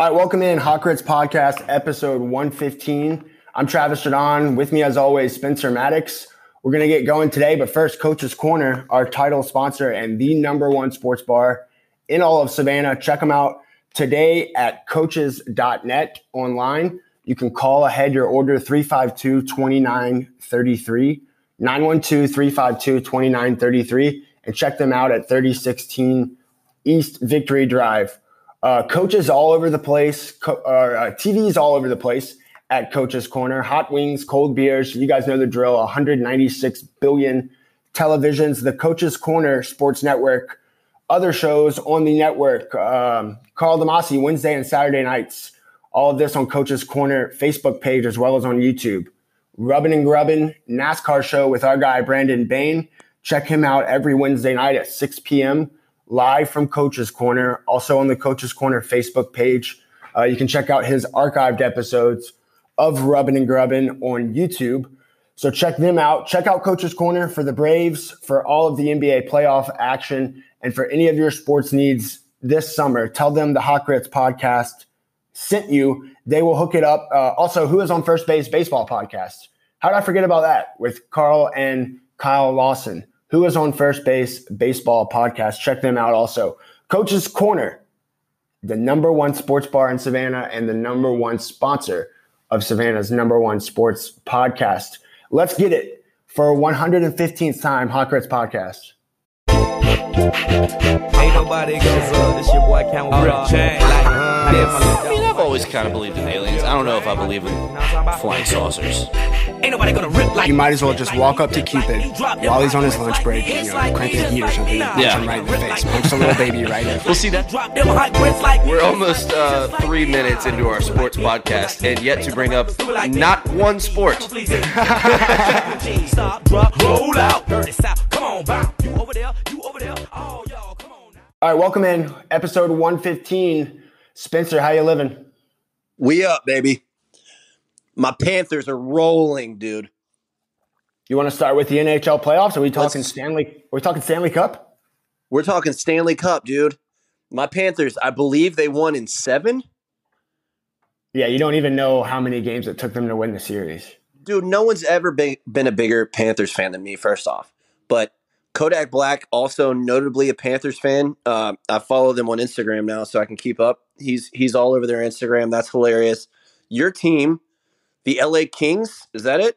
All right, welcome in Hot Grits Podcast, episode 115. I'm Travis Jadon. With me, as always, Spencer Maddox. We're going to get going today, but first, Coach's Corner, our title sponsor and the number one sports bar in all of Savannah. Check them out today at coaches.net online. You can call ahead your order 352 2933, 912 352 2933, and check them out at 3016 East Victory Drive. Uh, coaches all over the place, co- uh, TVs all over the place at Coach's Corner. Hot wings, cold beers. You guys know the drill. 196 billion televisions. The Coach's Corner Sports Network. Other shows on the network. Um, Carl Demasi Wednesday and Saturday nights. All of this on Coach's Corner Facebook page as well as on YouTube. Rubbin and Grubbin NASCAR show with our guy Brandon Bain. Check him out every Wednesday night at 6 p.m live from Coach's Corner, also on the Coach's Corner Facebook page. Uh, you can check out his archived episodes of Rubbin and Grubbin on YouTube. So check them out. Check out Coach's Corner for the Braves, for all of the NBA playoff action, and for any of your sports needs this summer. Tell them the Hot Grits podcast sent you. They will hook it up. Uh, also, who is on First Base Baseball podcast? How did I forget about that with Carl and Kyle Lawson? Who is on First Base Baseball podcast. Check them out also. Coach's Corner, the number one sports bar in Savannah and the number one sponsor of Savannah's number one sports podcast. Let's get it for 115th time, Hot Grits Podcast. Ain't nobody goes up. This your boy Count I mean, I've always kind of believed in aliens. I don't know if I believe in flying saucers. Ain't nobody gonna rip like you might as well just walk up to Cupid while he's on his lunch break, you know, cranking the heat or something, yeah. punch him right in the face, punch the little baby right in. We'll see that. We're almost uh, three minutes into our sports podcast, and yet to bring up not one sport. All right, welcome in episode 115. Spencer, how you living? We up, baby. My Panthers are rolling, dude. You want to start with the NHL playoffs? Are we talking Let's, Stanley? Are we talking Stanley Cup? We're talking Stanley Cup, dude. My Panthers, I believe they won in seven. Yeah, you don't even know how many games it took them to win the series. Dude, no one's ever been, been a bigger Panthers fan than me, first off. But Kodak Black, also notably a Panthers fan. Uh, I follow them on Instagram now, so I can keep up. He's he's all over their Instagram. That's hilarious. Your team, the LA Kings, is that it?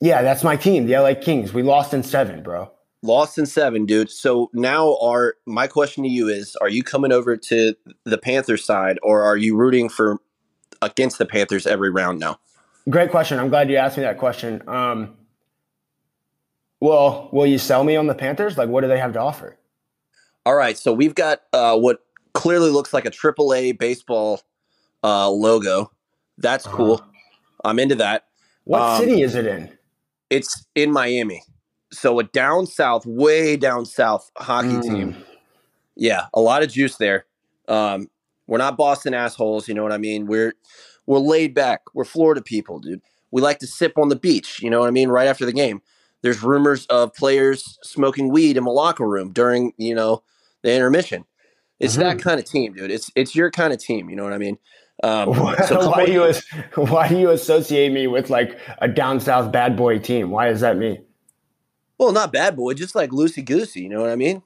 Yeah, that's my team, the LA Kings. We lost in seven, bro. Lost in seven, dude. So now, our my question to you is: Are you coming over to the Panthers side, or are you rooting for against the Panthers every round now? Great question. I'm glad you asked me that question. Um, well, will you sell me on the Panthers? Like, what do they have to offer? All right, so we've got uh, what clearly looks like a AAA baseball uh, logo. That's uh-huh. cool. I'm into that. What um, city is it in? It's in Miami. So a down south, way down south hockey mm. team. Yeah, a lot of juice there. Um, we're not Boston assholes, you know what I mean? We're we're laid back. We're Florida people, dude. We like to sip on the beach, you know what I mean, right after the game. There's rumors of players smoking weed in the locker room during, you know, the intermission. It's mm-hmm. that kind of team, dude. It's it's your kind of team. You know what I mean? Um, so why do you why do you associate me with like a down south bad boy team? Why is that me? Well, not bad boy, just like loosey goosey. You know what I mean?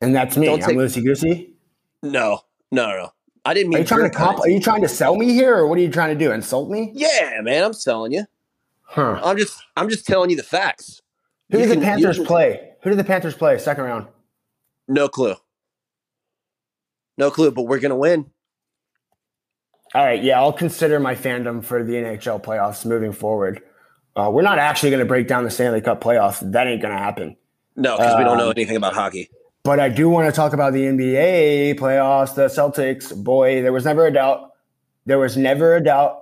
And that's me. Don't I'm loosey goosey. No, no, no. I didn't mean. Are you trying to comp- Are you trying to sell me here, or what are you trying to do? Insult me? Yeah, man. I'm selling you. Huh. I'm just I'm just telling you the facts. Who you do the Panthers can, play? Who do the Panthers play second round? No clue. No clue, but we're gonna win. All right, yeah, I'll consider my fandom for the NHL playoffs moving forward. Uh, we're not actually going to break down the Stanley Cup playoffs. That ain't going to happen. No, because we don't know um, anything about hockey. But I do want to talk about the NBA playoffs, the Celtics. Boy, there was never a doubt. There was never a doubt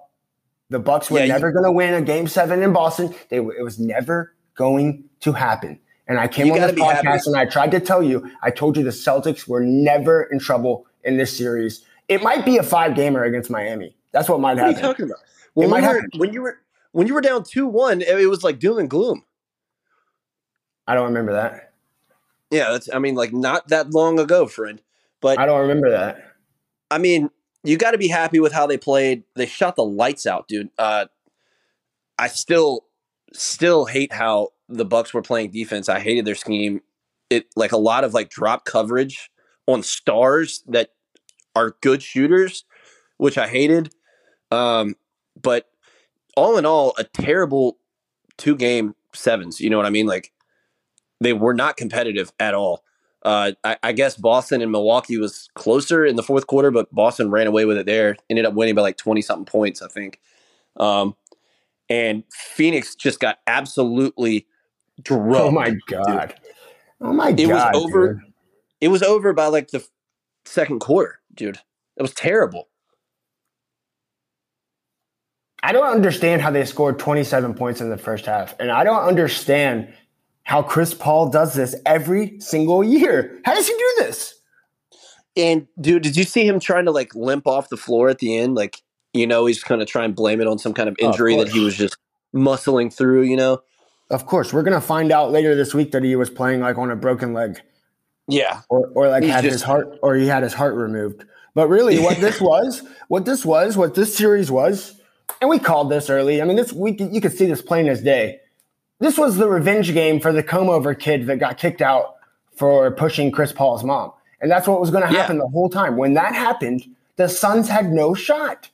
the Bucks were yeah, never going to win a Game Seven in Boston. They it was never going to happen. And I came on this podcast happy. and I tried to tell you. I told you the Celtics were never in trouble in this series. It might be a five gamer against Miami. That's what might happen. What are you talking about? When, we were, when you were when you were down two one, it was like doom and gloom. I don't remember that. Yeah, that's. I mean, like not that long ago, friend. But I don't remember that. I mean, you got to be happy with how they played. They shot the lights out, dude. Uh, I still, still hate how the Bucks were playing defense. I hated their scheme. It like a lot of like drop coverage on stars that are good shooters, which I hated. Um, but all in all, a terrible two game sevens. You know what I mean? Like they were not competitive at all. Uh, I, I, guess Boston and Milwaukee was closer in the fourth quarter, but Boston ran away with it there. Ended up winning by like twenty something points, I think. Um, and Phoenix just got absolutely drugged. Oh my god! Dude. Oh my god! It was over. Dude. It was over by like the second quarter, dude. It was terrible. I don't understand how they scored 27 points in the first half. And I don't understand how Chris Paul does this every single year. How does he do this? And dude, did you see him trying to like limp off the floor at the end? Like, you know, he's going to try and blame it on some kind of injury oh, of that he was just muscling through, you know? Of course. We're going to find out later this week that he was playing like on a broken leg. Yeah. Or, or like he's had just, his heart, or he had his heart removed. But really, what this was, what this was, what this series was, and we called this early. I mean, this we you could see this plain as day. This was the revenge game for the comb over kid that got kicked out for pushing Chris Paul's mom, and that's what was going to happen yeah. the whole time. When that happened, the Suns had no shot.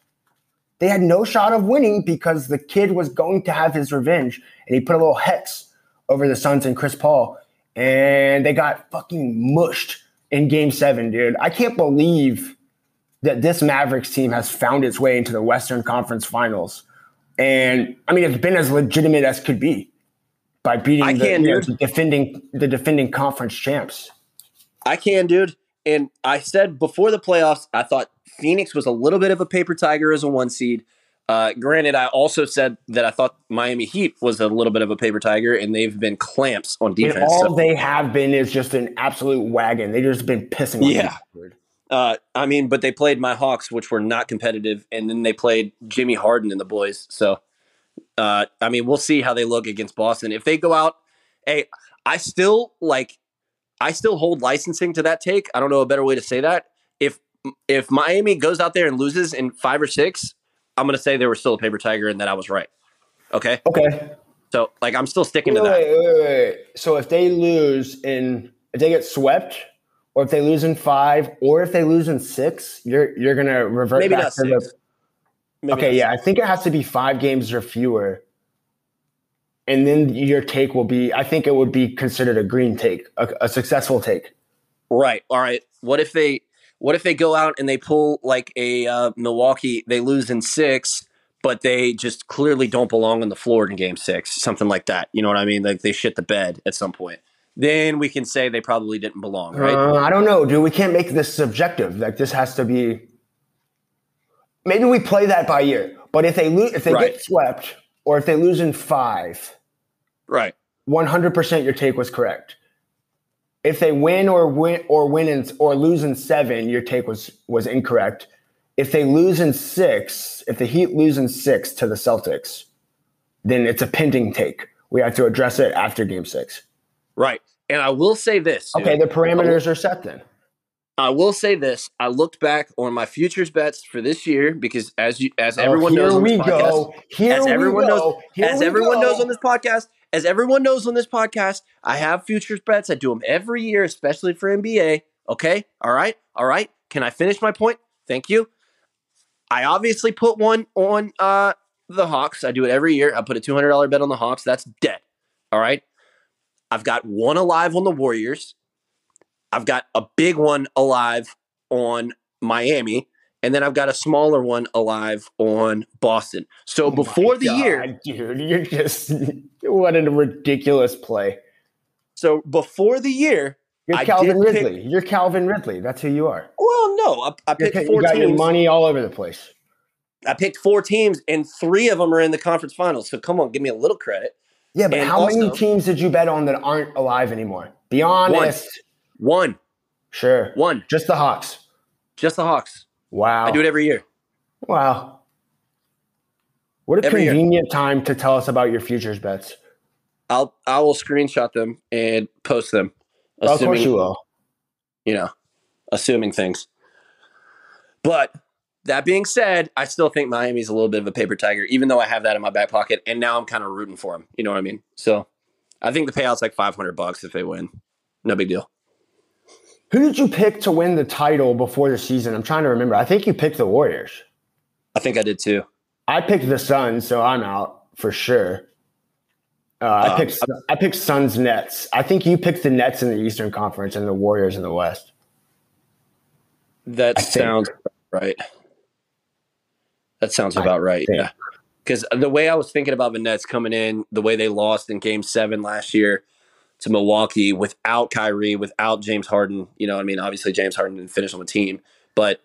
They had no shot of winning because the kid was going to have his revenge, and he put a little hex over the Suns and Chris Paul, and they got fucking mushed in Game Seven, dude. I can't believe that this Mavericks team has found its way into the Western Conference Finals. And I mean, it's been as legitimate as could be by beating the, can, know, the, defending the defending conference champs. I can, dude. And I said before the playoffs, I thought Phoenix was a little bit of a paper tiger as a one seed. Uh, granted, I also said that I thought Miami Heat was a little bit of a paper tiger, and they've been clamps on defense. And all so. they have been is just an absolute wagon. They've just been pissing. Yeah, uh, I mean, but they played my Hawks, which were not competitive, and then they played Jimmy Harden and the boys. So, uh, I mean, we'll see how they look against Boston. If they go out, hey, I still like, I still hold licensing to that take. I don't know a better way to say that. If if Miami goes out there and loses in five or six, I'm going to say they were still a paper tiger and that I was right. Okay. Okay. So, like, I'm still sticking wait, to that. Wait, wait, wait. So if they lose in, if they get swept or if they lose in five, or if they lose in six, you're you're gonna revert Maybe back to six. the. Maybe okay, yeah. I think it has to be five games or fewer, and then your take will be. I think it would be considered a green take, a, a successful take. Right. All right. What if they? What if they go out and they pull like a uh, Milwaukee? They lose in six, but they just clearly don't belong on the floor in Game Six, something like that. You know what I mean? Like they shit the bed at some point then we can say they probably didn't belong, right? Uh, I don't know, dude. We can't make this subjective. Like this has to be. Maybe we play that by year. But if they lose, if they right. get swept, or if they lose in five, right, one hundred percent, your take was correct. If they win or win or win in, or lose in seven, your take was was incorrect. If they lose in six, if the Heat lose in six to the Celtics, then it's a pending take. We have to address it after Game Six. Right. And I will say this. Okay, the parameters are set then. I will say this. I looked back on my futures bets for this year because as you as oh, everyone knows on this podcast, here as everyone go. knows here as everyone go. knows on this podcast, as everyone knows on this podcast, I have futures bets. I do them every year, especially for NBA. Okay? All right? All right. Can I finish my point? Thank you. I obviously put one on uh the Hawks. I do it every year. I put a $200 bet on the Hawks. That's dead. All right? I've got one alive on the Warriors. I've got a big one alive on Miami. And then I've got a smaller one alive on Boston. So oh before the God, year. Dude, you're just. What a ridiculous play. So before the year. You're Calvin Ridley. Pick, you're Calvin Ridley. That's who you are. Well, no. I, I picked you're, four you got teams. your money all over the place. I picked four teams, and three of them are in the conference finals. So come on, give me a little credit. Yeah, but and how also, many teams did you bet on that aren't alive anymore? Be honest. One. One. Sure. One. Just the Hawks. Just the Hawks. Wow. I do it every year. Wow. What a every convenient year. time to tell us about your futures bets. I'll I will screenshot them and post them. Assuming, of course you will. You know, assuming things. But that being said, I still think Miami's a little bit of a paper tiger, even though I have that in my back pocket, and now I'm kind of rooting for them. You know what I mean? So I think the payout's like 500 bucks if they win. No big deal. Who did you pick to win the title before the season? I'm trying to remember. I think you picked the Warriors. I think I did too. I picked the Suns, so I'm out for sure. Uh, I um, picked I picked Suns Nets. I think you picked the Nets in the Eastern Conference and the Warriors in the West. That sounds right. That sounds about right. Yeah. Because the way I was thinking about the Nets coming in, the way they lost in game seven last year to Milwaukee without Kyrie, without James Harden, you know, I mean, obviously James Harden didn't finish on the team, but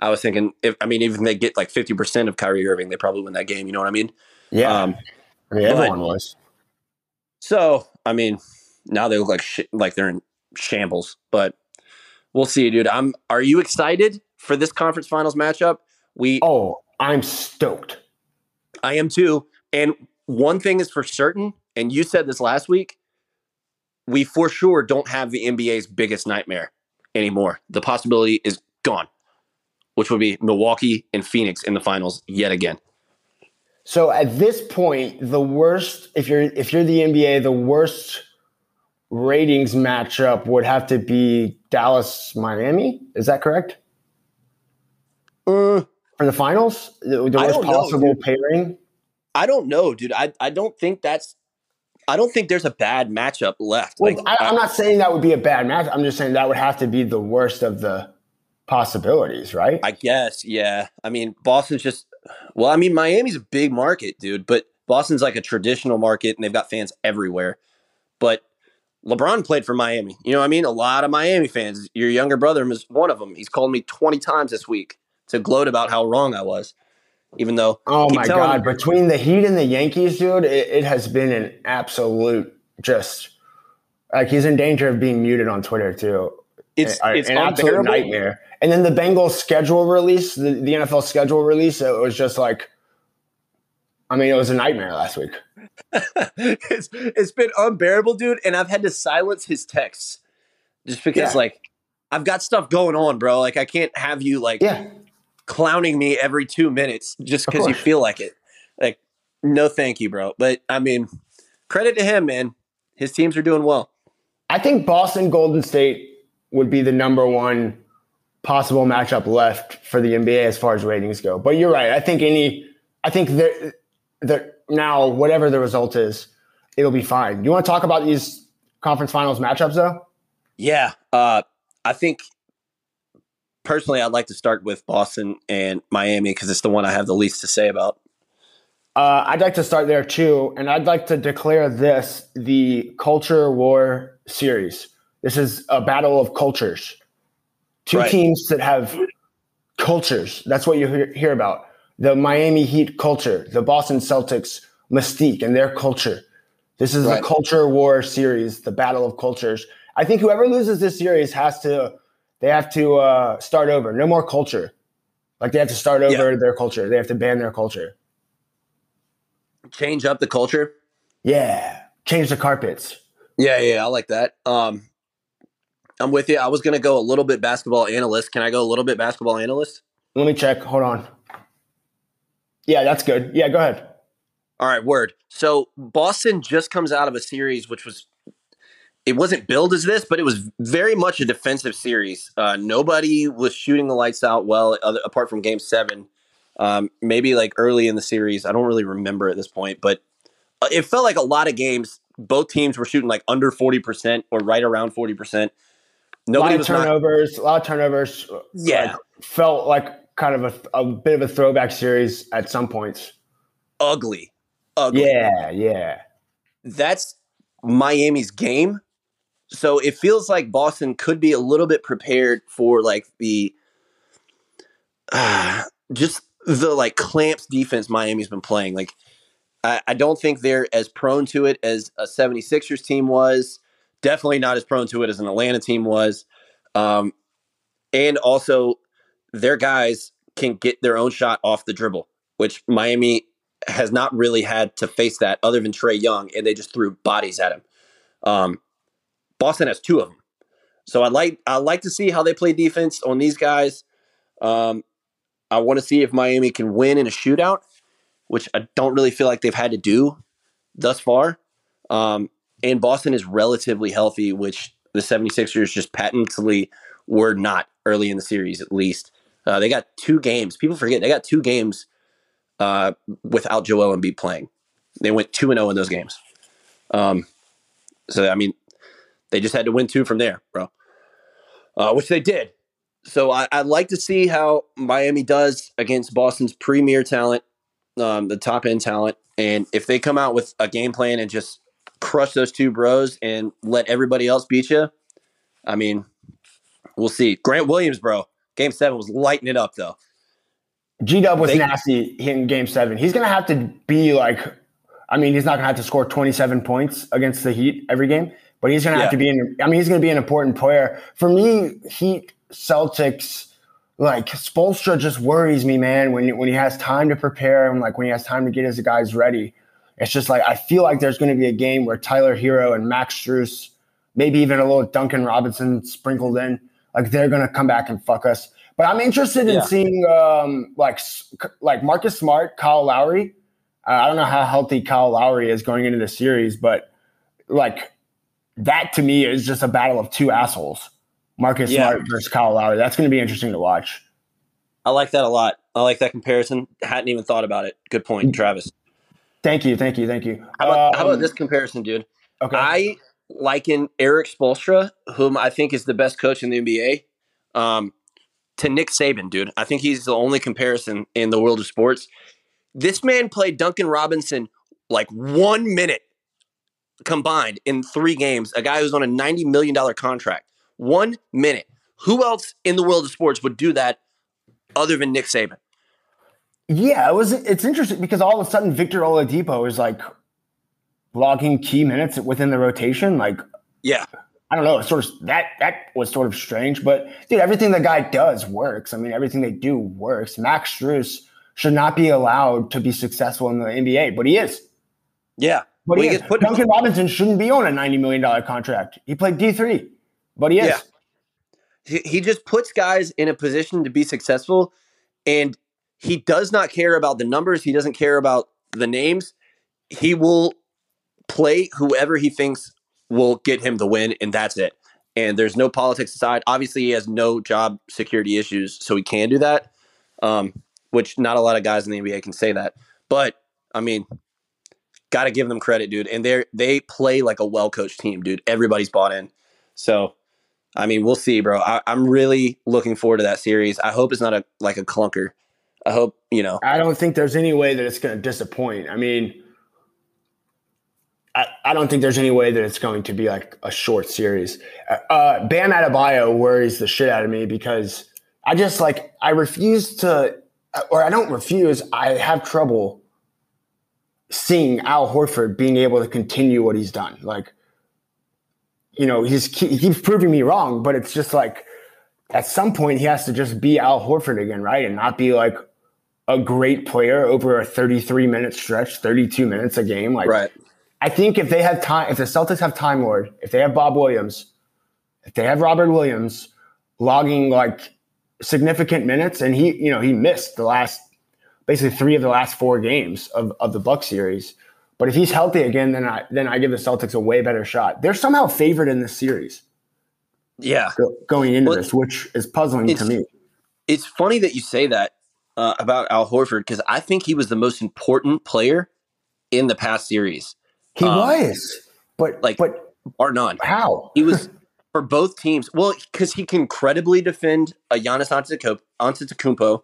I was thinking if I mean, even if they get like 50% of Kyrie Irving, they probably win that game. You know what I mean? Yeah. Um, I mean, everyone but, was. So, I mean, now they look like sh- like they're in shambles, but we'll see, dude. I'm. Are you excited for this conference finals matchup? We. Oh, I'm stoked. I am too. And one thing is for certain, and you said this last week, we for sure don't have the NBA's biggest nightmare anymore. The possibility is gone, which would be Milwaukee and Phoenix in the finals yet again. So at this point, the worst if you're if you're the NBA, the worst ratings matchup would have to be Dallas Miami. Is that correct? Uh, for the finals, the, the worst possible know, pairing. I don't know, dude. I I don't think that's. I don't think there's a bad matchup left. Well, like, I, am not saying that would be a bad match. I'm just saying that would have to be the worst of the possibilities, right? I guess, yeah. I mean, Boston's just. Well, I mean, Miami's a big market, dude, but Boston's like a traditional market, and they've got fans everywhere. But LeBron played for Miami. You know what I mean? A lot of Miami fans. Your younger brother is one of them. He's called me 20 times this week to gloat about how wrong I was. Even though, oh my god, him, between the Heat and the Yankees, dude, it, it has been an absolute just like he's in danger of being muted on Twitter too. It's an, it's an absolute nightmare. And then the Bengals schedule release, the, the NFL schedule release, it was just like, I mean, it was a nightmare last week. it's it's been unbearable, dude. And I've had to silence his texts just because, yeah. like, I've got stuff going on, bro. Like, I can't have you like yeah clowning me every two minutes just because you feel like it. Like, no, thank you, bro. But I mean, credit to him, man. His teams are doing well. I think Boston Golden State would be the number one possible matchup left for the NBA as far as ratings go. But you're right. I think any, I think that that now whatever the result is, it'll be fine. You want to talk about these conference finals matchups though? Yeah, uh, I think personally, I'd like to start with Boston and Miami because it's the one I have the least to say about. Uh, I'd like to start there too, and I'd like to declare this the Culture War Series. This is a battle of cultures. Two right. teams that have cultures. That's what you hear, hear about. The Miami Heat culture, the Boston Celtics mystique and their culture. This is right. a culture war series, the battle of cultures. I think whoever loses this series has to they have to uh, start over. No more culture. Like they have to start over yeah. their culture. They have to ban their culture. Change up the culture. Yeah, change the carpets. Yeah, yeah, I like that. Um, I'm with you. I was gonna go a little bit basketball analyst. Can I go a little bit basketball analyst? Let me check. Hold on. Yeah, that's good. Yeah, go ahead. All right, word. So Boston just comes out of a series which was it wasn't billed as this, but it was very much a defensive series. Uh, nobody was shooting the lights out well, other, apart from Game Seven. Um, maybe like early in the series, I don't really remember at this point, but uh, it felt like a lot of games. Both teams were shooting like under forty percent or right around forty percent. Nobody a lot of turnovers. Not, a lot of turnovers. Yeah, like, felt like kind of a, a bit of a throwback series at some points. Ugly, ugly. Yeah, yeah. That's Miami's game so it feels like Boston could be a little bit prepared for like the uh, just the like clamps defense Miami's been playing. Like I, I don't think they're as prone to it as a 76ers team was. Definitely not as prone to it as an Atlanta team was. Um, and also their guys can get their own shot off the dribble, which Miami has not really had to face that other than Trae Young, and they just threw bodies at him. Um, Boston has two of them. So I'd like I'd like to see how they play defense on these guys. Um, I want to see if Miami can win in a shootout, which I don't really feel like they've had to do thus far. Um, and Boston is relatively healthy, which the 76ers just patently were not early in the series, at least. Uh, they got two games. People forget they got two games uh, without Joel Embiid playing. They went two and zero oh in those games. Um, so I mean, they just had to win two from there, bro. Uh, which they did. So I, would like to see how Miami does against Boston's premier talent, um, the top end talent, and if they come out with a game plan and just crush those two bros and let everybody else beat you. I mean, we'll see. Grant Williams, bro, game seven was lighting it up though. G Dub was they, nasty in game seven. He's gonna have to be like, I mean, he's not gonna have to score 27 points against the Heat every game, but he's gonna have to be in. I mean, he's gonna be an important player for me. Heat Celtics. Like Spoelstra just worries me, man. When when he has time to prepare and like when he has time to get his guys ready, it's just like I feel like there's going to be a game where Tyler Herro and Max Strus, maybe even a little Duncan Robinson sprinkled in, like they're going to come back and fuck us. But I'm interested in yeah. seeing um, like like Marcus Smart, Kyle Lowry. Uh, I don't know how healthy Kyle Lowry is going into the series, but like that to me is just a battle of two assholes. Marcus yeah. Smart versus Kyle Lowry. That's going to be interesting to watch. I like that a lot. I like that comparison. Hadn't even thought about it. Good point, mm. Travis. Thank you, thank you, thank you. How about, um, how about this comparison, dude? Okay. I liken Erik Spoelstra, whom I think is the best coach in the NBA, um, to Nick Saban, dude. I think he's the only comparison in the world of sports. This man played Duncan Robinson like one minute combined in three games. A guy who's on a $90 million contract. One minute. Who else in the world of sports would do that other than Nick Saban? Yeah, it was. It's interesting because all of a sudden Victor Oladipo is like logging key minutes within the rotation. Like, yeah, I don't know. Sort of that that was sort of strange, but dude, everything the guy does works. I mean, everything they do works. Max Strus should not be allowed to be successful in the NBA, but he is. Yeah, but he, he is. Duncan Robinson shouldn't be on a ninety million dollar contract. He played D three, but he is. Yeah. He, he just puts guys in a position to be successful, and he does not care about the numbers. He doesn't care about the names. He will play whoever he thinks will get him the win, and that's it. And there's no politics aside. Obviously, he has no job security issues, so he can do that. Um, which not a lot of guys in the NBA can say that. But I mean, got to give them credit, dude. And they they play like a well coached team, dude. Everybody's bought in. So, I mean, we'll see, bro. I, am really looking forward to that series. I hope it's not a like a clunker. I hope you know. I don't think there's any way that it's going to disappoint. I mean, I, I don't think there's any way that it's going to be like a short series. Uh, Bam Adebayo worries the shit out of me because I just like I refuse to, or I don't refuse. I have trouble seeing Al Horford being able to continue what he's done. Like, you know, he's he keeps proving me wrong, but it's just like at some point he has to just be Al Horford again, right, and not be like a great player over a 33 minute stretch, 32 minutes a game. Like, right. I think if they have time, if the Celtics have Time Lord, if they have Bob Williams, if they have Robert Williams logging like significant minutes, and he, you know, he missed the last basically three of the last four games of, of the Buck series. But if he's healthy again, then I then I give the Celtics a way better shot. They're somehow favored in this series. Yeah, going into well, this, which is puzzling to me. It's funny that you say that uh, about Al Horford because I think he was the most important player in the past series. He um, was, but like, but or none. How he was for both teams? Well, because he can credibly defend a Giannis Antetokounmpo.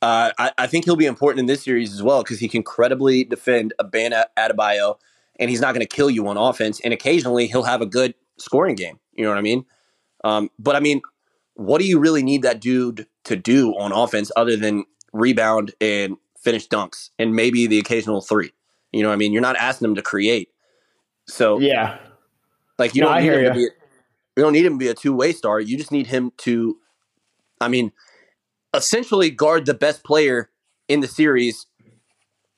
Uh, I, I, think he'll be important in this series as well because he can credibly defend a Bam Adebayo, and he's not going to kill you on offense. And occasionally, he'll have a good scoring game. You know what I mean? Um, but I mean, what do you really need that dude to do on offense other than rebound and finish dunks and maybe the occasional three? You know what I mean? You're not asking him to create. So yeah, like you no, don't need him you. to be. You don't need him to be a two way star. You just need him to, I mean, essentially guard the best player in the series,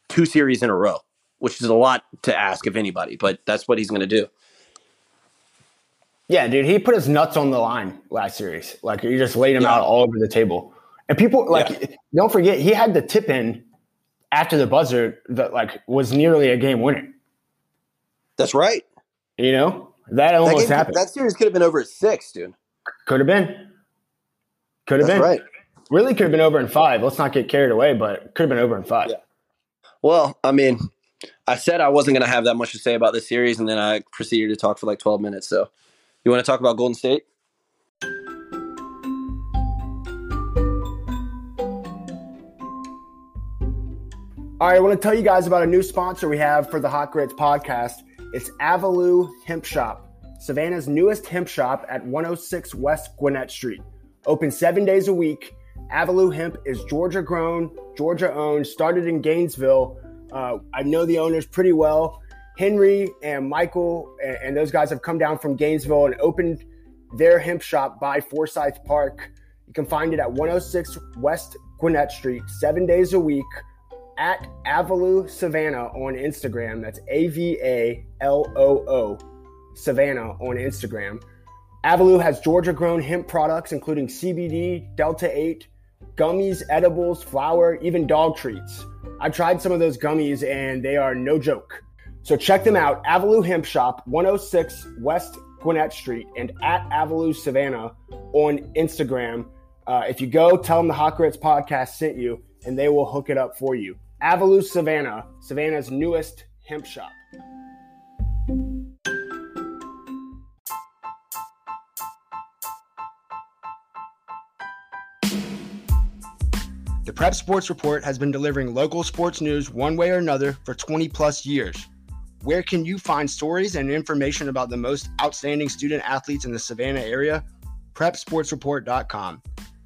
two series in a row, which is a lot to ask of anybody, but that's what he's going to do. Yeah, dude, he put his nuts on the line last series. Like he just laid him yeah. out all over the table. And people like yeah. don't forget he had the tip in after the buzzer that like was nearly a game winner. That's right. You know that almost that game, happened. That series could have been over at six, dude. Could have been. Could have been. Right. Really could have been over in five. Let's not get carried away, but could have been over in five. Yeah. Well, I mean, I said I wasn't going to have that much to say about this series, and then I proceeded to talk for like 12 minutes. So, you want to talk about Golden State? All right, I want to tell you guys about a new sponsor we have for the Hot Grits podcast. It's Avaloo Hemp Shop, Savannah's newest hemp shop at 106 West Gwinnett Street. Open seven days a week. Avaloo Hemp is Georgia grown, Georgia owned, started in Gainesville. Uh, I know the owners pretty well. Henry and Michael and, and those guys have come down from Gainesville and opened their hemp shop by Forsyth Park. You can find it at 106 West Gwinnett Street, seven days a week at Avaloo Savannah on Instagram. That's A V A L O O Savannah on Instagram. Avaloo has Georgia grown hemp products, including CBD, Delta 8, gummies, edibles, flour, even dog treats. I've tried some of those gummies and they are no joke. So check them out. Avaloo Hemp Shop, 106 West Gwinnett Street, and at Avaloo Savannah on Instagram. Uh, if you go, tell them the Hot Grits podcast sent you, and they will hook it up for you. Avaloo Savannah, Savannah's newest hemp shop. Prep Sports Report has been delivering local sports news one way or another for 20 plus years. Where can you find stories and information about the most outstanding student athletes in the Savannah area? PrepSportsReport.com.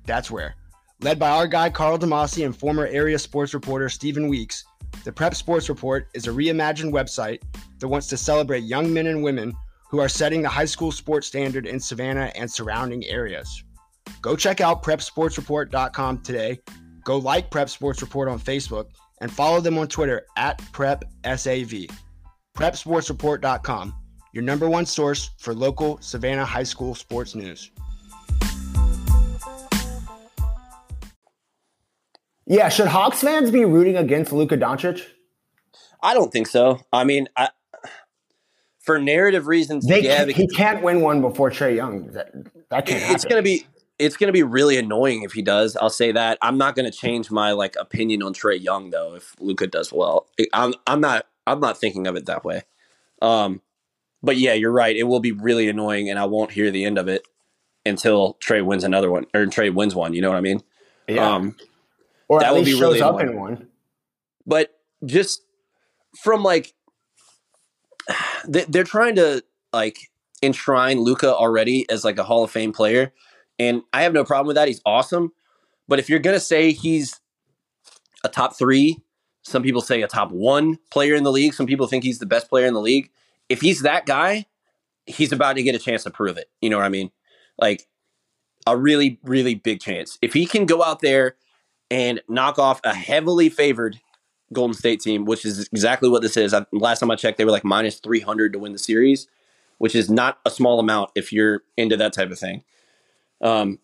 That's where. Led by our guy Carl Demasi and former area sports reporter Stephen Weeks, the Prep Sports Report is a reimagined website that wants to celebrate young men and women who are setting the high school sports standard in Savannah and surrounding areas. Go check out prepsportsreport.com today. Go like Prep Sports Report on Facebook and follow them on Twitter at PrepSAV. PrepSportsReport.com, your number one source for local Savannah high school sports news. Yeah, should Hawks fans be rooting against Luka Doncic? I don't think so. I mean, I, for narrative reasons, they yeah, he can't win one before Trae Young. That, that can't happen. It's going to be it's going to be really annoying if he does. I'll say that. I'm not going to change my like opinion on Trae Young though if Luka does well. I'm I'm not I'm not thinking of it that way. Um, but yeah, you're right. It will be really annoying, and I won't hear the end of it until Trae wins another one or Trae wins one. You know what I mean? Yeah. Um, or that would be really up annoying. in one. But just from like, they're trying to like enshrine Luka already as like a Hall of Fame player, and I have no problem with that. He's awesome. But if you're gonna say he's a top three, some people say a top one player in the league. Some people think he's the best player in the league. If he's that guy, he's about to get a chance to prove it. You know what I mean? Like a really, really big chance. If he can go out there and knock off a heavily favored Golden State team, which is exactly what this is. I, last time I checked, they were like minus 300 to win the series, which is not a small amount if you're into that type of thing. Um,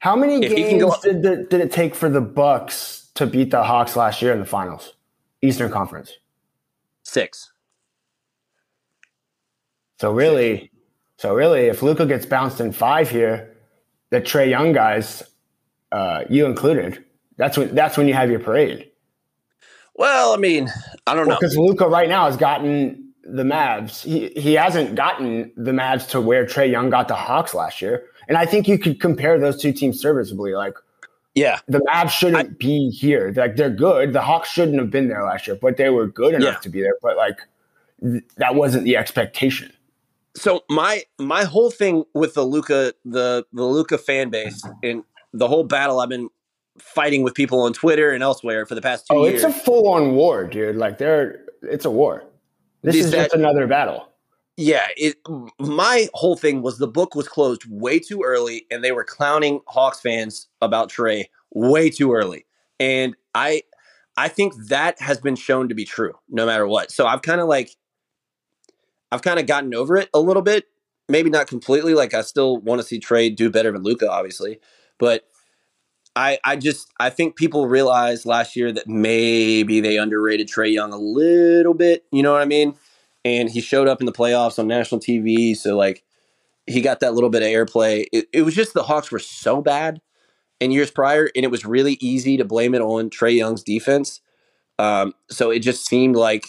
How many games go, did, the, did it take for the Bucks to beat the Hawks last year in the finals, Eastern Conference? Six. So really, so really, if Luka gets bounced in five here, the Trae Young guys, uh, you included, that's when that's when you have your parade. Well, I mean, I don't well, know because Luka right now has gotten the Mavs. He he hasn't gotten the Mavs to where Trae Young got the Hawks last year, and I think you could compare those two teams serviceably. Like, yeah, the Mavs shouldn't I, be here. Like they're good. The Hawks shouldn't have been there last year, but they were good enough yeah. to be there. But like, th- that wasn't the expectation. So my my whole thing with the Luka the the Luka fan base and the whole battle I've been fighting with people on Twitter and elsewhere for the past two oh, years. it's a full on war, dude. Like there, it's a war. This is that, just another battle. Yeah, it. My whole thing was the book was closed way too early, and they were clowning Hawks fans about Trae way too early, and I, I think that has been shown to be true, no matter what. So I've kind of like, I've kind of gotten over it a little bit. Maybe not completely. Like I still want to see Trae do better than Luka, obviously, but I, I just I think people realized last year that maybe they underrated Trae Young a little bit. You know what I mean? And he showed up in the playoffs on national TV, so like he got that little bit of airplay. It, it was just the Hawks were so bad in years prior, and it was really easy to blame it on Trae Young's defense. Um, so it just seemed like,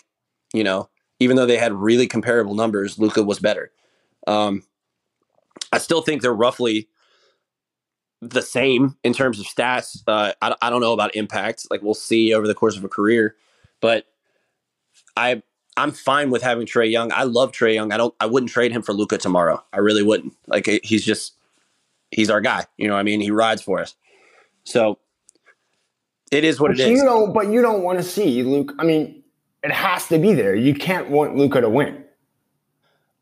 you know, even though they had really comparable numbers, Luka was better. Um, I still think they're roughly the same in terms of stats. Uh, I, I don't know about impact. Like we'll see over the course of a career, but I I'm fine with having Trae Young. I love Trae Young. I don't. I wouldn't trade him for Luka tomorrow. I really wouldn't. Like he's just he's our guy. You know, what I mean, he rides for us. So it is what but it you is. don't, but you don't want to see Luke. I mean, it has to be there. You can't want Luka to win.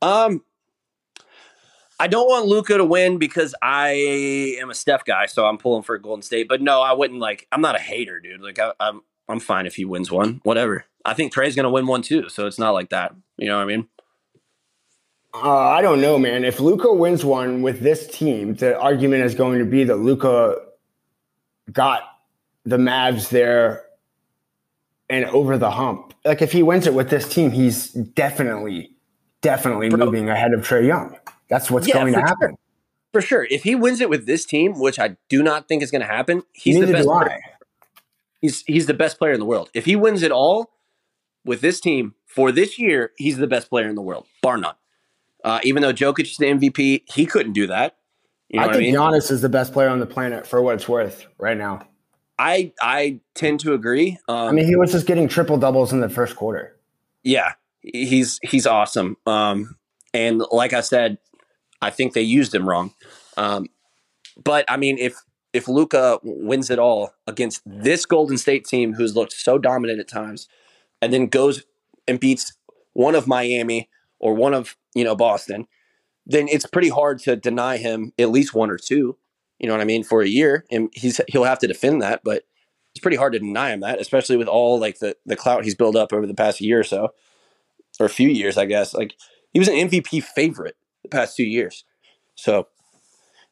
Um, I don't want Luka to win because I am a Steph guy, so I'm pulling for Golden State. But no, I wouldn't like. I'm not a hater, dude. Like I, I'm, I'm fine if he wins one. Whatever. I think Trae's gonna win one too, so it's not like that. You know what I mean? Uh, I don't know, man. If Luka wins one with this team, the argument is going to be that Luka got the Mavs there and over the hump. Like if he wins it with this team, he's definitely, definitely Bro. moving ahead of Trae Young. That's what's Yeah, going to happen. sure. For sure. If he wins it with this team, which I do not think is going to happen, he's Neither the best. Do Player. I. He's he's the best player in the world. If he wins it all with this team for this year, he's the best player in the world, bar none. Uh, even though Jokic is the MVP, he couldn't do that. You know I what I think mean? Giannis is the best player on the planet for what it's worth right now. I I tend to agree. Um, I mean, he was just getting triple doubles in the first quarter. yeah, he's he's awesome. Um, and like I said, I think they used him wrong. Um, but I mean, if if Luka wins it all against this Golden State team, who's looked so dominant at times, and then goes and beats one of Miami or one of you know Boston, then it's pretty hard to deny him at least one or two. You know what I mean for a year, and he's he'll have to defend that, but it's pretty hard to deny him that, especially with all like the the clout he's built up over the past year or so, or a few years, I guess. Like he was an MVP favorite the past two years, so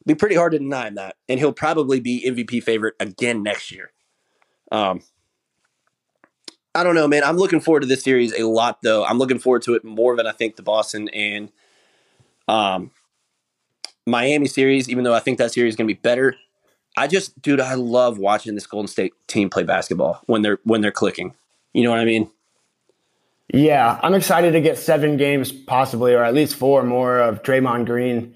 be pretty hard to deny him that, and he'll probably be MVP favorite again next year. Um, I don't know, man. I'm looking forward to this series a lot, though. I'm looking forward to it more than I think the Boston and um, Miami series, even though I think that series is going to be better. I just, dude, I love watching this Golden State team play basketball when they're when they're clicking. You know what I mean? Yeah, I'm excited to get seven games, possibly, or at least four more of Draymond Green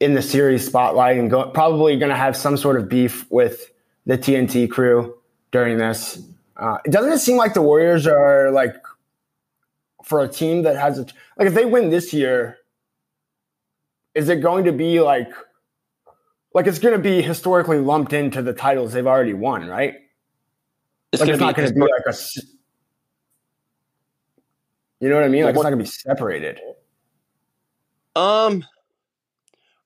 in the series spotlight, and go, probably going to have some sort of beef with the TNT crew during this. Uh, doesn't it seem like the Warriors are like for a team that has a like if they win this year, is it going to be like like it's going to be historically lumped into the titles they've already won, right? It's like it's not going to be like a You know what I mean? Like it's not going to be separated. um.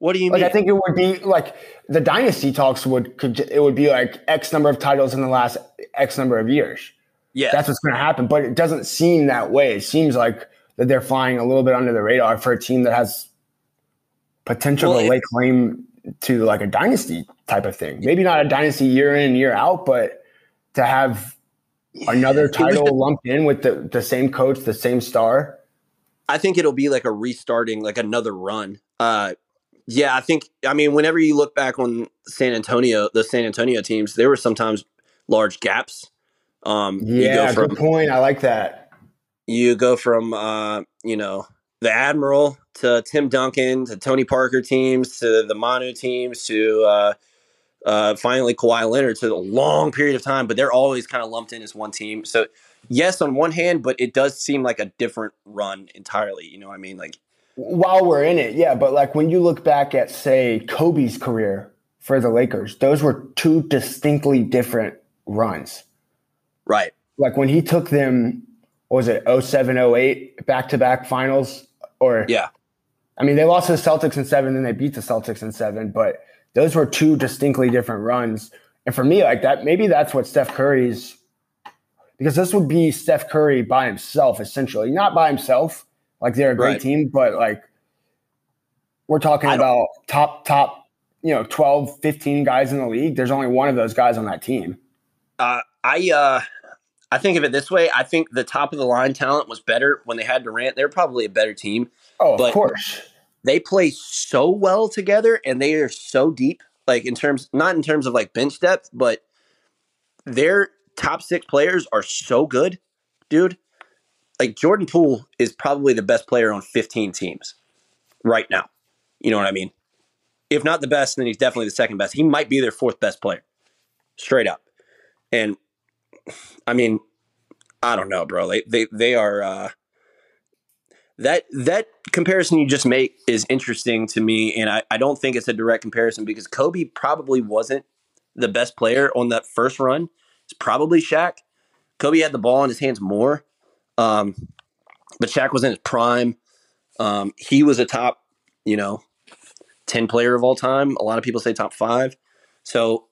What do you Like mean? I think it would be like the dynasty talks would could it would be like X number of titles in the last X number of years. yeah, That's what's going to happen, but it doesn't seem that way. It seems like that they're flying a little bit under the radar for a team that has potential Well, to lay claim to like a dynasty type of thing. Maybe not a dynasty year in and year out, but to have another title lumped in with the, the same coach, the same star. I think it'll be like a restarting, like another run. Uh, yeah, I think. I mean, whenever you look back on San Antonio, the San Antonio teams, there were sometimes large gaps. Um, you Yeah, go from good point. I like that. you go from uh, you know the Admiral to Tim Duncan to Tony Parker teams to the Manu teams to uh, uh, finally Kawhi Leonard to a long period of time, but they're always kind of lumped in as one team. So yes, on one hand, but it does seem like a different run entirely. You know what I mean? Like while we're in it, yeah, but like when you look back at say Kobe's career for the Lakers, those were two distinctly different runs. right. Like when he took them, what was it 07, 08, back to back finals? Or, Yeah. I mean, they lost to the Celtics in seven, then they beat the Celtics in seven, but those were two distinctly different runs. And for me, like that, maybe that's what Steph Curry's, because this would be Steph Curry by himself, essentially. Not by himself, like they're a great Right. team, but like we're talking about top, top you know 12, 15 guys in the league. There's only one of those guys on that team. Uh, I uh, I think of it this way. I think the top of the line talent was better when they had Durant. They're probably a better team. Oh, of course. They play so well together, and they are so deep. Like in terms, not in terms of like bench depth, but their top six players are so good, dude. Like Jordan Poole is probably the best player on 15 teams right now. You know what I mean? If not the best, then he's definitely the second best. He might be their fourth best player, straight up. And I mean, I don't know, bro. They they they are uh, that that comparison you just make is interesting to me, and I, I don't think it's a direct comparison because Kobe probably wasn't the best player on that first run. It's probably Shaq. Kobe had the ball in his hands more, um, but Shaq was in his prime. Um, he was a top, you know, ten player of all time. A lot of people say top five. So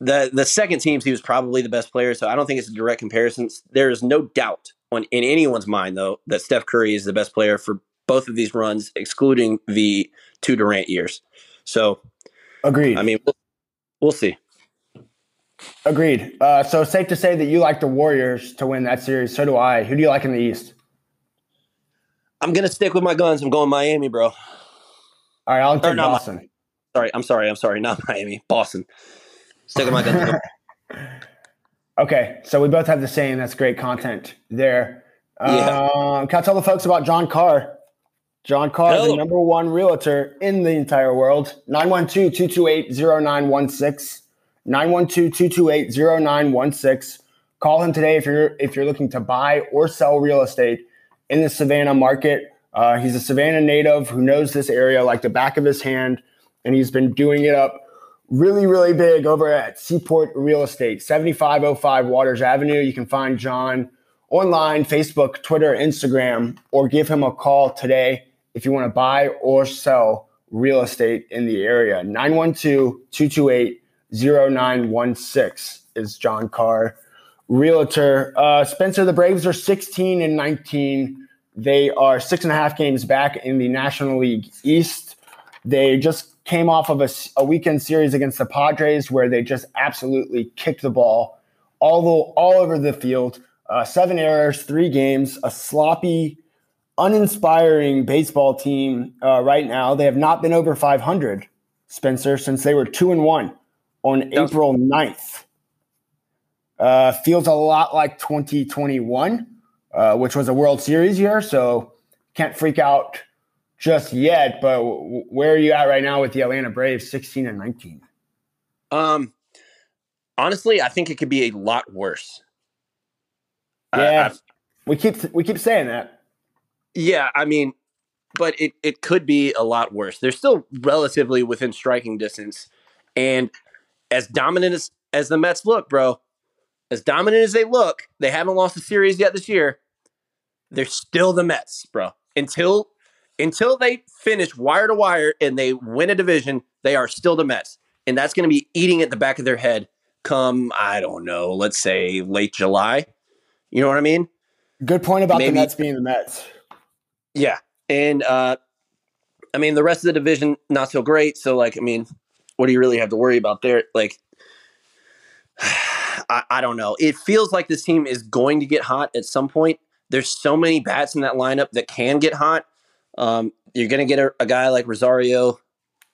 the the second teams, he was probably the best player. So I don't think it's a direct comparison. There is no doubt on in anyone's mind though that Steph Curry is the best player for both of these runs, excluding the two Durant years. So agreed. I mean, we'll, we'll see. Agreed. Uh, so safe to say that you like the Warriors to win that series. So do I. Who do you like in the East? I'm gonna stick with my guns. I'm going Miami, bro. All right, I'll take Boston. My, sorry, I'm sorry. I'm sorry. Not Miami. Boston. Stick with my guns. okay, so we both have the same. That's great content there. Yeah. Um, can I tell the folks about John Carr? John Carr is the number one realtor in the entire world. 912 228 0916. 912-228-0916. Call him today if you're if you're looking to buy or sell real estate in the Savannah market. Uh, he's a Savannah native who knows this area like the back of his hand, and he's been doing it up really, really big over at Seaport Real Estate, 7505 Waters Avenue. You can find John online, Facebook, Twitter, Instagram, or give him a call today if you want to buy or sell real estate in the area. 912 228 0916 is John Carr, realtor. Uh, Spencer, the Braves are 16 and 19. They are six and a half games back in the National League East. They just came off of a, a weekend series against the Padres where they just absolutely kicked the ball all, all over the field. Uh, seven errors, three games, a sloppy, uninspiring baseball team uh, right now. They have not been over 500, Spencer, since they were two and one on April 9th. Uh, feels a lot like 2021, uh, which was a World Series year. So can't freak out just yet. But w- where are you at right now with the Atlanta Braves, 16 and 19? Um, honestly, I think it could be a lot worse. Yeah, we keep we keep saying that. Yeah, I mean, but it it could be a lot worse. They're still relatively within striking distance, and as dominant as, as the Mets look, bro, as dominant as they look, they haven't lost a series yet this year. They're still the Mets, bro. Until until they finish wire to wire and they win a division, they are still the Mets. And that's going to be eating at the back of their head come, I don't know, let's say late July. You know what I mean? Good point about Maybe, the Mets being the Mets. Yeah. And uh I mean the rest of the division not so great. So like I mean, what do you really have to worry about there? Like, I, I don't know. It feels like this team is going to get hot at some point. There's so many bats in that lineup that can get hot. Um, you're going to get a, a, guy like Rosario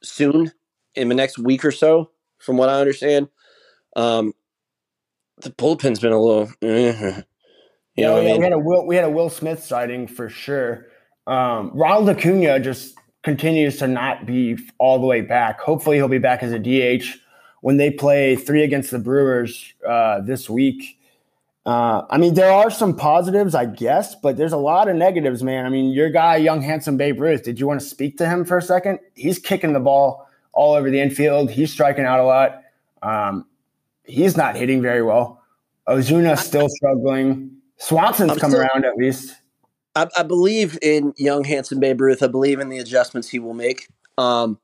soon in the next week or so, from what I understand. Um, the bullpen's been a little. Uh, you know, yeah, I mean? we had a Will, we had a Will Smith sighting for sure. Um, Ronald Acuna just continues to not be all the way back. Hopefully, he'll be back as a DH when they play three against the Brewers uh, this week. Uh, I mean, there are some positives, I guess, but there's a lot of negatives, man. I mean, your guy, young, handsome Babe Ruth, did you want to speak to him for a second? He's kicking the ball all over the infield. He's striking out a lot. Um, he's not hitting very well. Ozuna's still struggling. Swanson's I'm come still, around at least. I, I, believe in young, handsome Babe Ruth. I believe in the adjustments he will make. Um,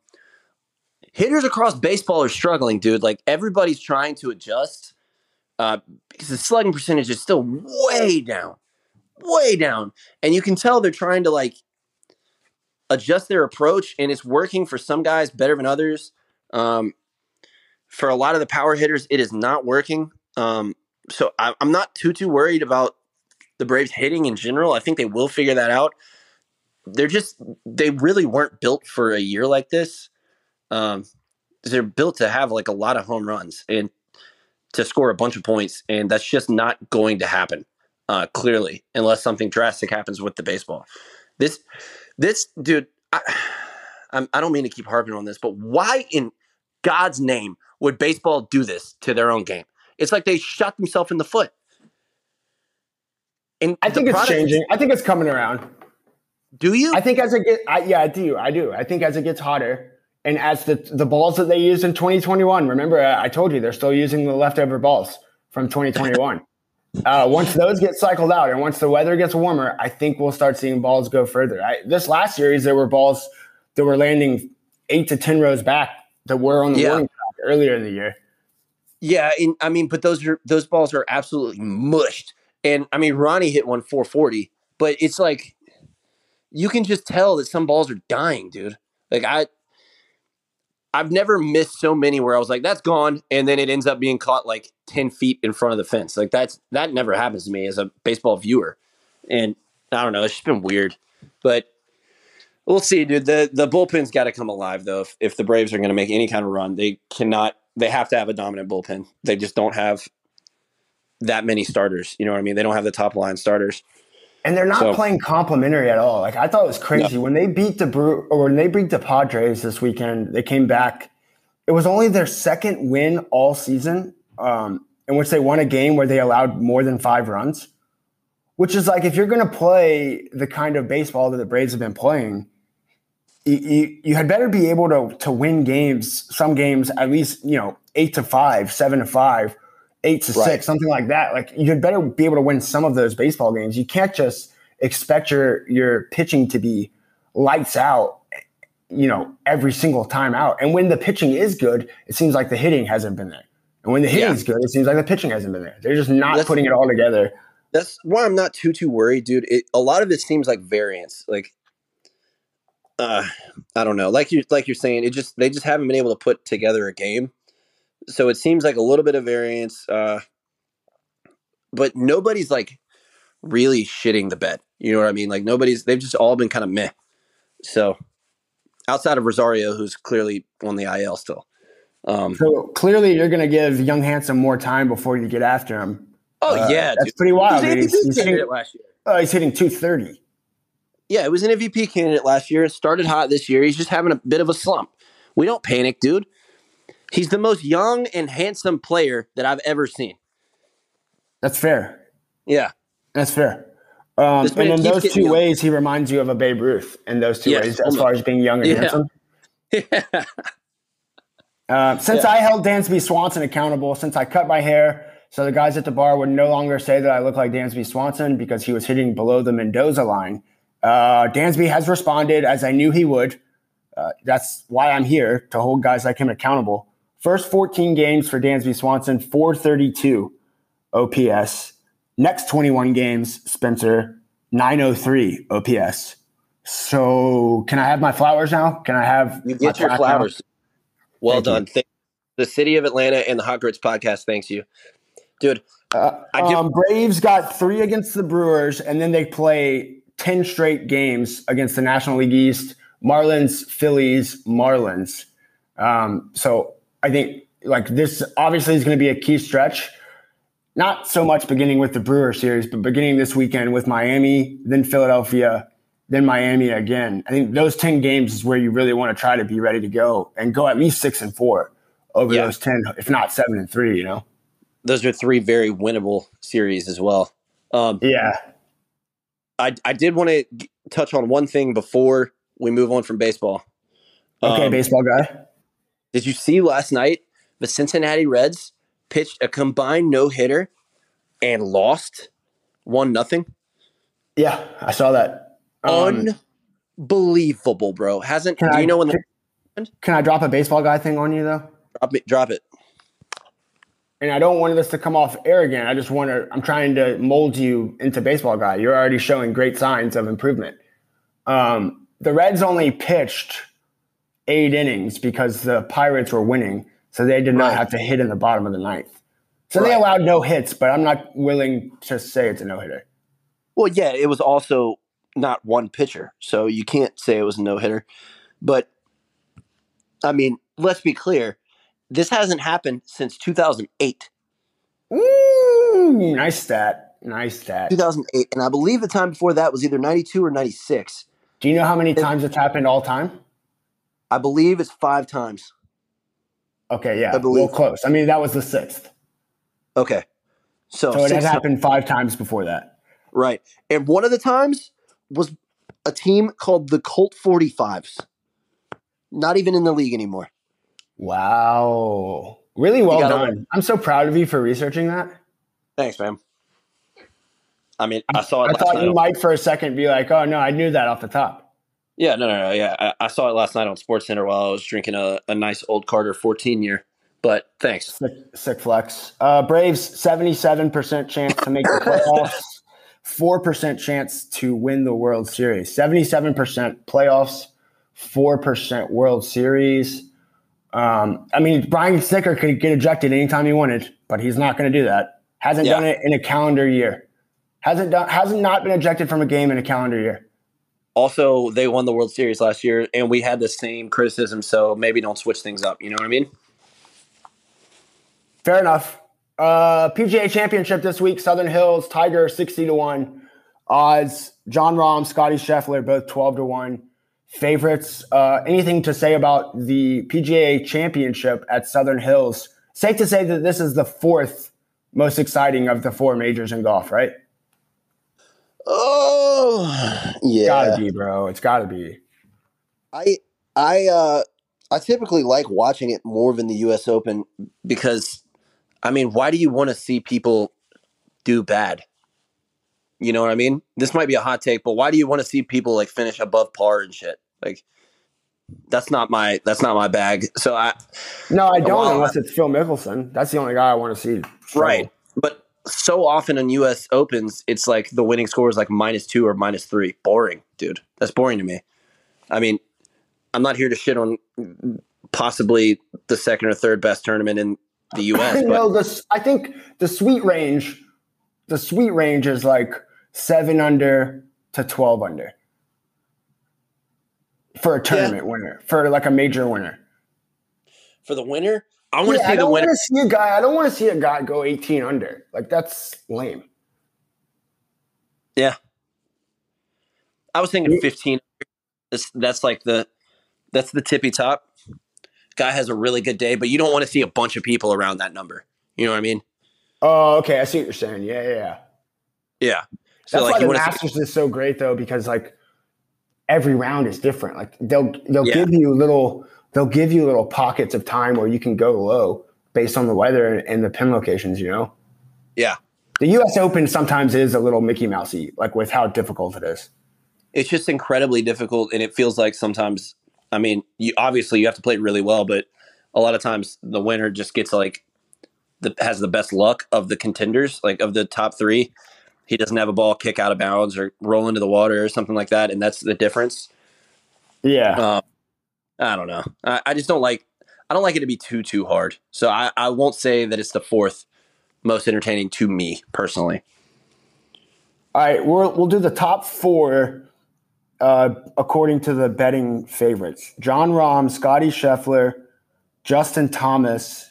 hitters across baseball are struggling, dude. Like everybody's trying to adjust uh, because the slugging percentage is still way down, way down, and you can tell they're trying to like adjust their approach, and it's working for some guys better than others. Um, for a lot of the power hitters, it is not working. Um, so I, I'm not too too worried about the Braves hitting in general. I think they will figure that out. They're just they really weren't built for a year like this. Um, they're built to have like a lot of home runs and to score a bunch of points, and that's just not going to happen. Uh, clearly, unless something drastic happens with the baseball. This, this dude, I, I'm, I don't mean to keep harping on this, but why in God's name would baseball do this to their own game? It's like they shot themselves in the foot. And I think it's changing. I think it's coming around. Do you? I think as it gets, yeah, I do. I do. I think as it gets hotter, and as the the balls that they used in 2021, remember I told you they're still using the leftover balls from 2021. uh, once those get cycled out, and once the weather gets warmer, I think we'll start seeing balls go further. I, this last series, there were balls that were landing eight to ten rows back that were on the yeah. warning track earlier in the year. Yeah, and I mean, but those are those balls are absolutely mushed. And I mean, Ronnie hit one 440, but it's like you can just tell that some balls are dying, dude. Like I I've never missed so many where I was like, that's gone, and then it ends up being caught like 10 feet in front of the fence. Like that's that never happens to me as a baseball viewer. And I don't know, it's just been weird. But we'll see, dude. The the bullpen's gotta come alive though. If, if the Braves are gonna make any kind of run, they cannot they have to have a dominant bullpen. They just don't have that many starters. You know what I mean? They don't have the top line starters. And they're not so, playing complimentary at all. Like I thought it was crazy no. when they beat the Brew or when they beat the Padres this weekend. They came back. It was only their second win all season, um, in which they won a game where they allowed more than five runs. Which is like if you're going to play the kind of baseball that the Braves have been playing, you, you, you had better be able to to win games. Some games at least you know eight to five, seven to five, eight to right. six, something like that. Like you had better be able to win some of those baseball games. You can't just expect your your pitching to be lights out, you know, every single time out. And when the pitching is good, it seems like the hitting hasn't been there. And when the hitting is good, it seems like the pitching hasn't been there. They're just not that's, putting it all together. That's why I'm not too too worried, dude. It, a lot of it seems like variance. Like uh, I don't know. Like you like you're saying, it just they just haven't been able to put together a game so it seems like a little bit of variance, uh, but nobody's like really shitting the bed. You know what I mean? Like nobody's. They've just all been kind of meh. So outside of Rosario, who's clearly on the IL still. Um, so clearly, you're going to give Young Handsome more time before you get after him. Oh uh, yeah, that's dude. pretty wild. He's, he's, hitting, last year. Oh, he's hitting 230. Yeah, it was an MVP candidate last year. It started hot this year. He's just having a bit of a slump. We don't panic, dude. He's the most young and handsome player that I've ever seen. That's fair. Yeah. That's fair. Um, and in those two young. ways, he reminds you of a Babe Ruth in those two yes, ways, as far as being young and yeah. handsome. Yeah. Uh, since yeah. I held Dansby Swanson accountable, since I cut my hair, so the guys at the bar would no longer say that I look like Dansby Swanson because he was hitting below the Mendoza line. Uh, Dansby has responded as I knew he would. Uh, that's why I'm here to hold guys like him accountable. First 14 games for Dansby Swanson, 432 OPS. Next 21 games, Spencer, 903 OPS. So can I have my flowers now? Can I have you get your flowers? Now? Well Thank done. Th- the city of Atlanta and the Hot Grits podcast thanks you, dude. Uh, give- um, Braves got three against the Brewers, and then they play ten straight games against the National League East, Marlins, Phillies, Marlins. Um, so I think like this obviously is going to be a key stretch. Not so much beginning with the Brewer series, but beginning this weekend with Miami, then Philadelphia, then Miami again. I think those 10 games is where you really want to try to be ready to go and go at least six and four over yeah. those 10, if not seven and three, you know? Those are three very winnable series as well. Um, yeah. I, I did want to touch on one thing before we move on from baseball. Okay, um, baseball guy. Did you see last night the Cincinnati Reds pitched a combined no hitter and lost one nothing? Yeah, I saw that. Um, Unbelievable, bro. Hasn't do I, you know when the can, can I drop a baseball guy thing on you though? Drop it. Drop it. And I don't want this to come off arrogant. I just want to. I'm trying to mold you into baseball guy. You're already showing great signs of improvement. Um, the Reds only pitched eight innings because the Pirates were winning, so they did not Right. have to hit in the bottom of the ninth. So they allowed no hits, but I'm not willing to say it's a no hitter. Well, yeah, it was also not one pitcher, so you can't say it was a no hitter. But I mean, let's be clear: this hasn't happened since 2008. Ooh, nice stat. Nice stat. 2008, and I believe the time before that was either 92 or 96. Do you know how many times it's happened all time? I believe it's five times. Okay, yeah, I believe- well, close. I mean, that was the sixth, Okay, so, so it has happened five times before that. right, and one of the times was a team called the Colt 45s. Not even in the league anymore. Wow, really well done. I'm so proud of you for researching that. Thanks, man. I mean, I saw it. I thought you might for a second be like, "Oh no, I knew that off the top." Yeah, no, no, no. Yeah, I, I saw it last night on Sports Center while I was drinking a, a nice old Carter 14 year. But thanks. Sick, sick flex. Uh, Braves seventy-seven percent chance to make the playoffs, four percent chance to win the World Series. Seventy-seven percent playoffs, four percent World Series. Um, I mean, Brian Snitker could get ejected anytime he wanted, but he's not going to do that. Hasn't Yeah. done it in a calendar year. Hasn't done. Hasn't not been ejected from a game in a calendar year. Also, they won the World Series last year, and we had the same criticism. So maybe don't switch things up. You know what I mean? Fair enough. Uh, PGA Championship this week. Southern Hills Tiger sixty to one odds. Jon Rahm, Scotty Scheffler both twelve to one favorites. Uh, anything to say about the PGA Championship at Southern Hills? Safe to say that this is the fourth most exciting of the four majors in golf, right? Oh, yeah. It's Gotta be, bro. It's gotta be. I I uh I typically like watching it more than the U.S. Open because, I mean, why do you want to see people do bad? You know what I mean? This might be a hot take, but why do you want to see people like finish above par and shit? Like, that's not my that's not my bag. So I No, I don't unless it's Phil Mickelson. That's the only guy I want to see. struggle. right, so often in U.S. Opens, it's like the winning score is like minus two or minus three. Boring, dude. That's boring to me. I mean, I'm not here to shit on possibly the second or third best tournament in the U.S. But the I think the sweet range, the sweet range is like seven under to twelve under for a tournament winner, for like a major winner. for the winner, I want to Yeah, I see the don't want to see a guy. I don't want to see a guy go eighteen under. Like that's lame. Yeah, I was thinking 15. That's, that's like the that's the tippy top. Guy has a really good day, but you don't want to see a bunch of people around that number. You know what I mean? Oh, okay. I see what you're saying. Yeah, yeah. yeah. Yeah. That's So why like the you want to see Masters is so great though, because like every round is different. Like they'll they'll Yeah. give you little they'll give you little pockets of time where you can go low based on the weather and the pin locations. You know, yeah. the U.S. Open sometimes is a little Mickey Mousey, like with how difficult it is. it's just incredibly difficult and it feels like sometimes i mean you obviously you have to play really well but a lot of times the winner just gets like the has the best luck of the contenders like of the top three he doesn't have a ball kick out of bounds or roll into the water or something like that and that's the difference Yeah, um, i don't know I, I just don't like i don't like it to be too too hard so I, I won't say that it's the fourth most entertaining to me personally All right, we'll we'll do the top four uh, according to the betting favorites: Jon Rahm, Scotty Scheffler, Justin Thomas,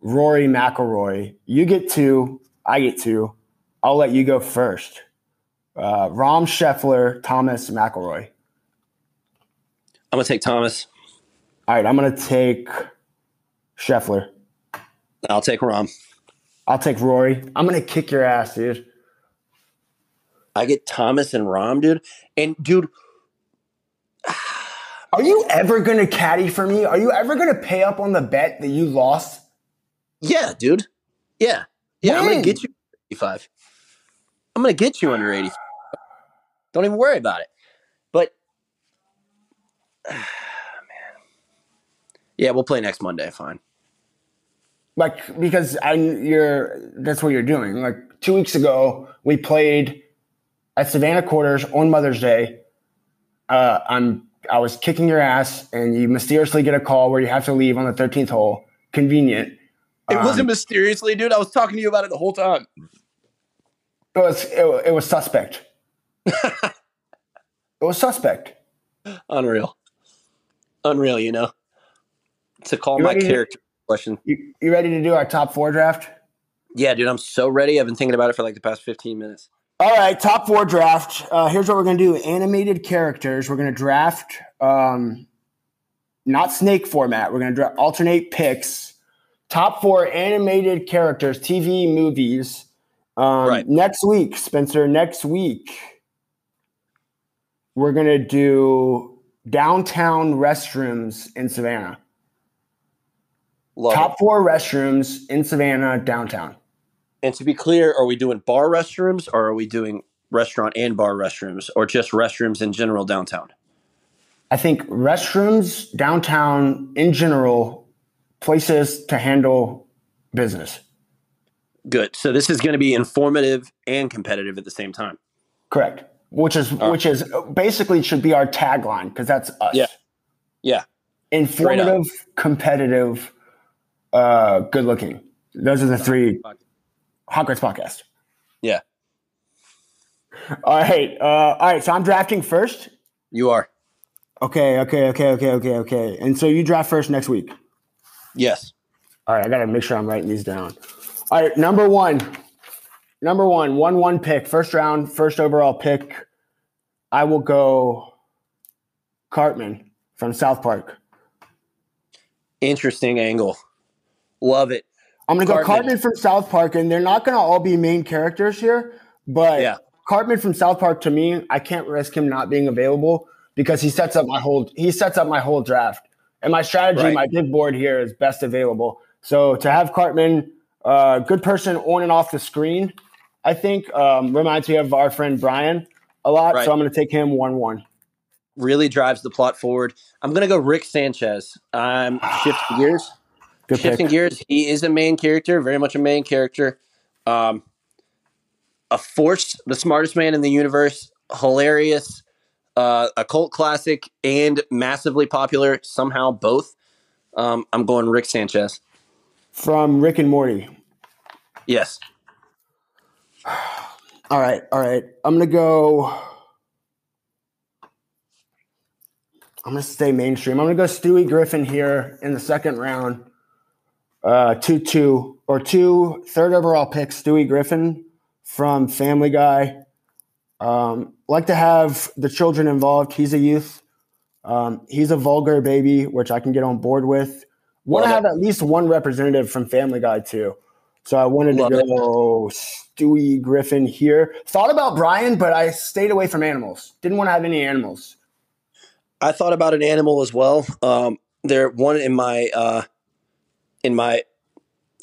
Rory McIlroy. You get two, I get two. I'll let you go first. Uh, Rahm, Scheffler, Thomas, McIlroy. i'm gonna take thomas All right, I'm gonna take Scheffler. i'll take Rahm I'll take Rory. I'm gonna kick your ass, dude. i get thomas and Rahm dude and dude Are you ever gonna caddy for me? Are you ever gonna pay up on the bet that you lost? Yeah, dude. Yeah. Yeah, I'm going to get you 85. I'm going to get you under 80. Don't even worry about it. But. Yeah, we'll play next Monday, fine. like because I you're that's what you're doing. Like two weeks ago, we played at Savannah Quarters on Mother's Day. Uh, I'm I was kicking your ass, and you mysteriously get a call where you have to leave on the 13th hole. Convenient. It Um, wasn't mysteriously, dude. I was talking to you about it the whole time. It was it, it was suspect. it was suspect. Unreal. Unreal, you know. To call You my ready to- character question. You, you ready to do our top four draft? Yeah, dude, I'm so ready. I've been thinking about it for like the past 15 minutes. All right, top four draft. Uh, here's what we're gonna do: animated characters. We're gonna draft, um, not snake format. We're gonna dra- alternate picks. Top four animated characters, TV movies. Um, Right. Next week, Spencer. Next week, we're gonna do downtown restrooms in Savannah. Love Top it. four restrooms in Savannah downtown. And to be clear, are we doing bar restrooms or are we doing restaurant and bar restrooms or just restrooms in general downtown? I think restrooms downtown in general, places to handle business. Good. So this is going to be informative and competitive at the same time. Correct. Which is which is basically should be our tagline because that's us. Yeah. Yeah. Informative, competitive, uh, good looking. Those are the three Hot Grits podcast. Yeah. All right. Uh, all right. So I'm drafting first. You are. Okay. Okay. Okay. Okay. Okay. Okay. And so you draft first next week. Yes. All right, I gotta make sure I'm writing these down. All right, number one, number one, one one pick, first round, first overall pick. I will go Cartman from South Park. Interesting angle. Love it. I'm gonna go Cartman. From South Park, and they're not gonna all be main characters here, but Yeah. Cartman from South Park to me, I can't risk him not being available because he sets up my whole he sets up my whole draft. And my strategy, Right. my big board here is best available. So to have Cartman, uh, good person on and off the screen, I think um, reminds me of our friend Brian a lot. Right. So I'm going to take him one one. Really drives the plot forward. I'm going to go Rick Sanchez. I'm shifting gears. Good shifting pick. gears. He is a main character, very much a main character. Um, a force, the smartest man in the universe, hilarious, uh, a cult classic, and massively popular. Somehow both. Um, I'm going Rick Sanchez. from Rick and Morty. Yes. All right, all right. I'm gonna go. I'm gonna stay mainstream. I'm gonna go Stewie Griffin here in the second round. Uh, two two or two third overall picks, Stewie Griffin from Family Guy. Um, like to have the children involved. He's a youth. Um, he's a vulgar baby, which I can get on board with. Want to have at least one representative from Family Guy too. So I wanted Love to it. go Stewie Griffin here. Thought about Brian, but I stayed away from animals. Didn't want to have any animals. I thought about an animal as well. Um, there one in my uh, in my,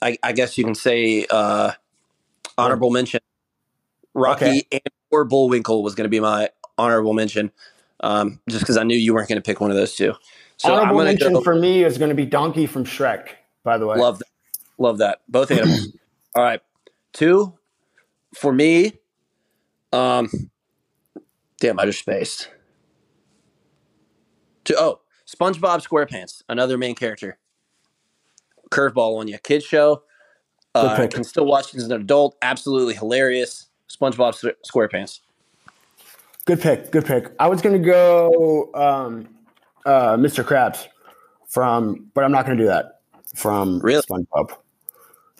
I, I guess you can say uh, honorable mention. Rocky Okay. and or Bullwinkle was going to be my honorable mention, um, just because I knew you weren't going to pick one of those two. So Honorable mention go. for me is going to be Donkey from Shrek. By the way, love that. Love that. Both animals. All right, two for me. Um, damn, I just spaced. Two, oh, SpongeBob SquarePants, another main character. Curveball on you, kids show. Uh, pick. can still watch it as an adult. Absolutely hilarious. SpongeBob SquarePants. Good pick. Good pick. I was going to go um, uh, Mr. Krabs from, but I'm not going to do that from Really? SpongeBob.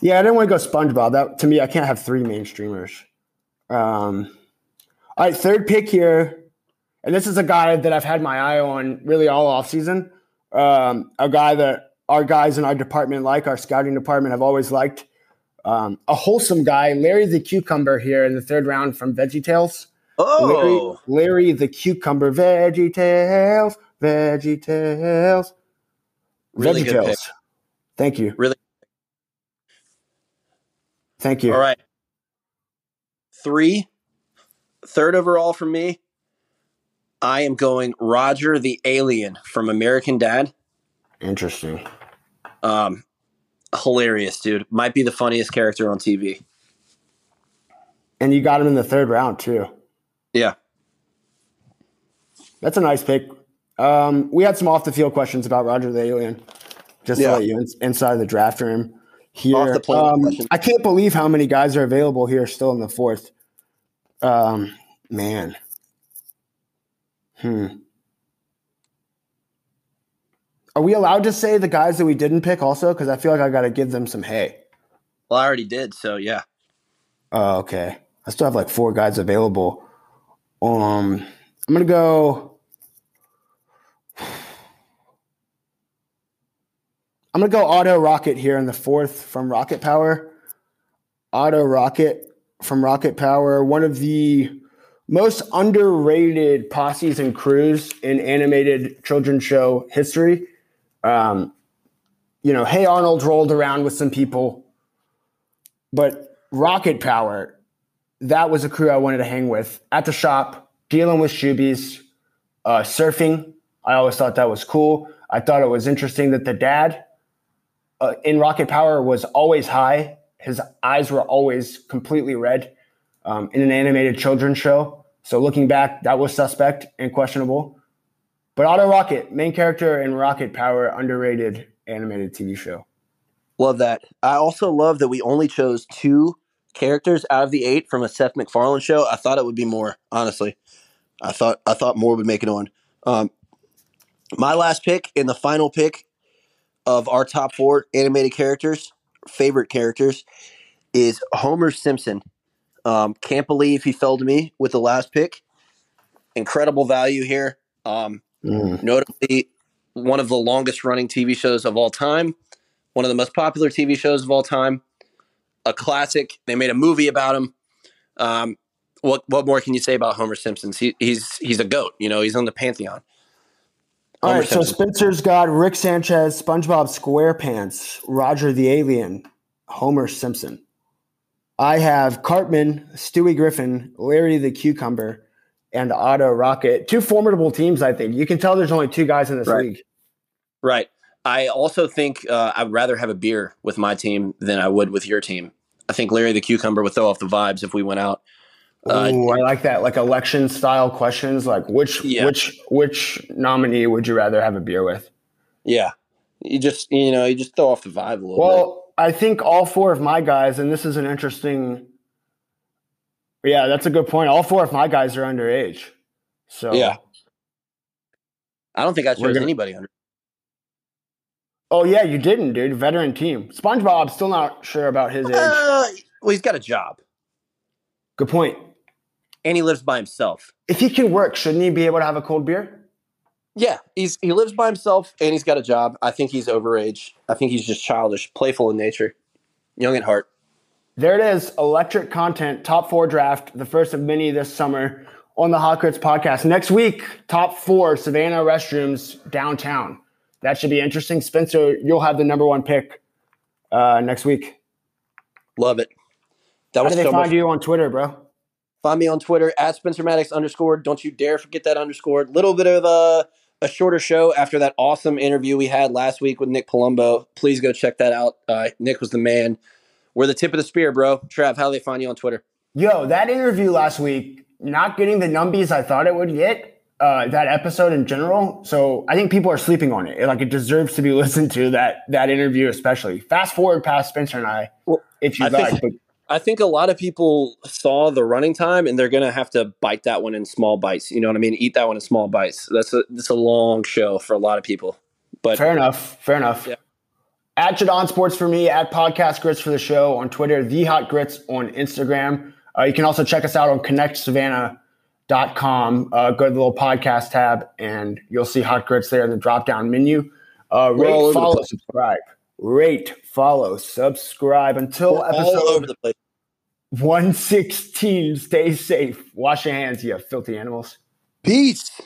Yeah, I didn't want to go SpongeBob. That to me, I can't have three mainstreamers. Um, all right, third pick here, and this is a guy that I've had my eye on really all off season. Um, a guy that our guys in our department like, our scouting department, have always liked. Um, a wholesome guy, Larry the Cucumber here in the third round from VeggieTales. Oh, Larry, Larry the Cucumber, Veggie Tales, Veggie Tales, Really good pick. Thank you. Really- Thank you. all right. Three, third overall for me. I am going Roger the Alien from American Dad. Interesting. Um, hilarious, dude. Might be the funniest character on TV. And you got him in the third round too. Yeah. That's a nice pick. Um, we had some off the field questions about Roger the Alien, just Yeah. to let you in, inside the draft room here. Off the Um. I can't believe how many guys are available here still in the fourth. Um, man. Hmm. Are we allowed to say the guys that we didn't pick also? Because I feel like I got to give them some hay. Well, I already did, so yeah. Oh, okay. I still have like four guys available. Um, I'm gonna go. I'm gonna go Otto Rocket here in the fourth from Rocket Power. Otto Rocket from Rocket Power, one of the most underrated posses and crews in animated children's show history. Um, you know, Hey Arnold rolled around with some people, but Rocket Power, that was a crew I wanted to hang with at the shop, dealing with shoebies, uh, surfing. I always thought that was cool. I thought it was interesting that the dad uh, in Rocket Power was always high. His eyes were always completely red um, in an animated children's show. So looking back, that was suspect and questionable. But Otto Rocket, main character in Rocket Power, underrated animated TV show. Love that. I also love that we only chose two characters out of the eight from a Seth MacFarlane show. I thought it would be more, honestly. I thought I thought more would make it on. Um, my last pick and the final pick of our top four animated characters, favorite characters, is Homer Simpson. Um, can't believe he fell to me with the last pick. Incredible value here. Um, Mm. notably one of the longest running TV shows of all time, one of the most popular TV shows of all time, a classic. They made a movie about him. Um, what what more can you say about Homer Simpson? He, he's he's a goat. You know, he's on the pantheon. All Homer right, so Spencer's got Rick Sanchez, SpongeBob SquarePants, Roger the Alien, Homer Simpson. I have Cartman, Stewie Griffin, Larry the Cucumber, and Otto Rocket. Two formidable teams, I think. You can tell there's only two guys in this Right. league. Right. I also think uh, I'd rather have a beer with my team than I would with your team. I think Larry the Cucumber would throw off the vibes if we went out. Uh, Ooh, I like that. Like election style questions, like which Yeah. which which nominee would you rather have a beer with? Yeah. You just you know you just throw off the vibe a little bit. Well, I think all four of my guys, and this is an interesting. Yeah, that's a good point. All four of my guys are underage. So Yeah. I don't think I chose gonna- anybody under. Oh yeah, you didn't, dude. Veteran team. SpongeBob still not sure about his age. Uh, well, he's got a job Good point. and he lives by himself. If he can work, shouldn't he be able to have a cold beer? Yeah, he's he lives by himself and he's got a job. I think he's overage. I think he's just childish, playful in nature, young at heart. There it is. Electric content, top four draft, the first of many this summer on the Hot Grits podcast. Next week, top four Savannah restrooms downtown. That should be interesting. Spencer, you'll have the number one pick uh, next week. Love it. That How was do they so find much. you on Twitter, bro? Find me on Twitter at Spencer Maddox underscore. Don't you dare forget that underscore. Little bit of a a shorter show after that awesome interview we had last week with Nick Palumbo. Please go check that out. Uh, Nick was the man. We're the tip of the spear, bro. Trav, how do they find you on Twitter? Yo, that interview last week, not getting the numbies I thought it would get, uh, that episode in general. So I think people are sleeping on it. Like it deserves to be listened to, that that interview especially. Fast forward past Spencer and I, Well, if you I think- like. But I think a lot of people saw the running time and they're gonna have to bite that one in small bites. You know what I mean? Eat that one in small bites. That's a that's a long show for a lot of people. But fair enough. Fair enough. Yeah. At Jadon Sports for me, at Podcast Grits for the show on Twitter, The Hot Grits on Instagram. Uh, you can also check us out on connectsavannah.com. Uh, go to the little podcast tab and you'll see Hot Grits there in the drop down menu. Uh, We're all over rate, follow, subscribe. Rate, follow, subscribe until we're all episode over the place. 116. Stay safe. Wash your hands, you filthy animals. Peace.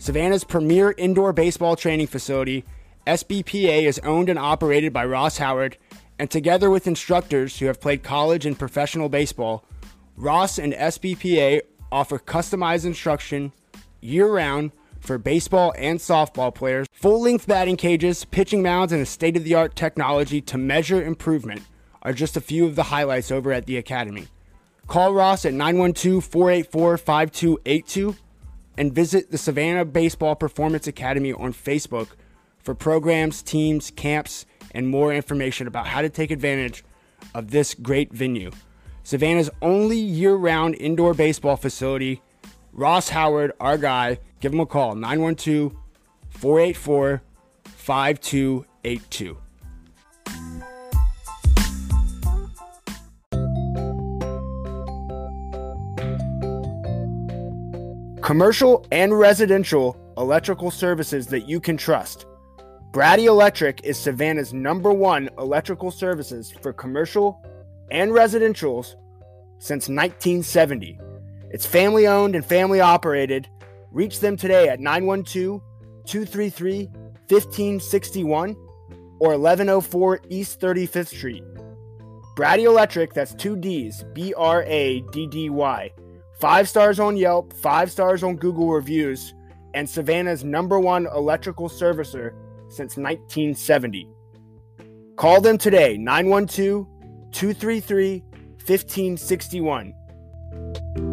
Savannah's premier indoor baseball training facility, SBPA is owned and operated by Ross Howard, and together with instructors who have played college and professional baseball, Ross and SBPA offer customized instruction year round for baseball and softball players, full length batting cages, pitching mounds, and a state of the art technology to measure improvement are just a few of the highlights over at the Academy. Call Ross at 912 484 5282 and visit the Savannah Baseball Performance Academy on Facebook for programs, teams, camps, and more information about how to take advantage of this great venue. Savannah's only year round indoor baseball facility. Ross Howard, our guy, give him a call 912 484 5282. Commercial and residential electrical services that you can trust. Braddy Electric is Savannah's number one electrical services for commercial and residentials since 1970. It's family owned and family operated. Reach them today at 912 233 1561 or 1104 East 35th Street. Braddy Electric, that's two D's, B R A D D Y. Five stars on Yelp, five stars on Google reviews, and Savannah's number one electrical servicer since 1970. Call them today, 912 233 1561.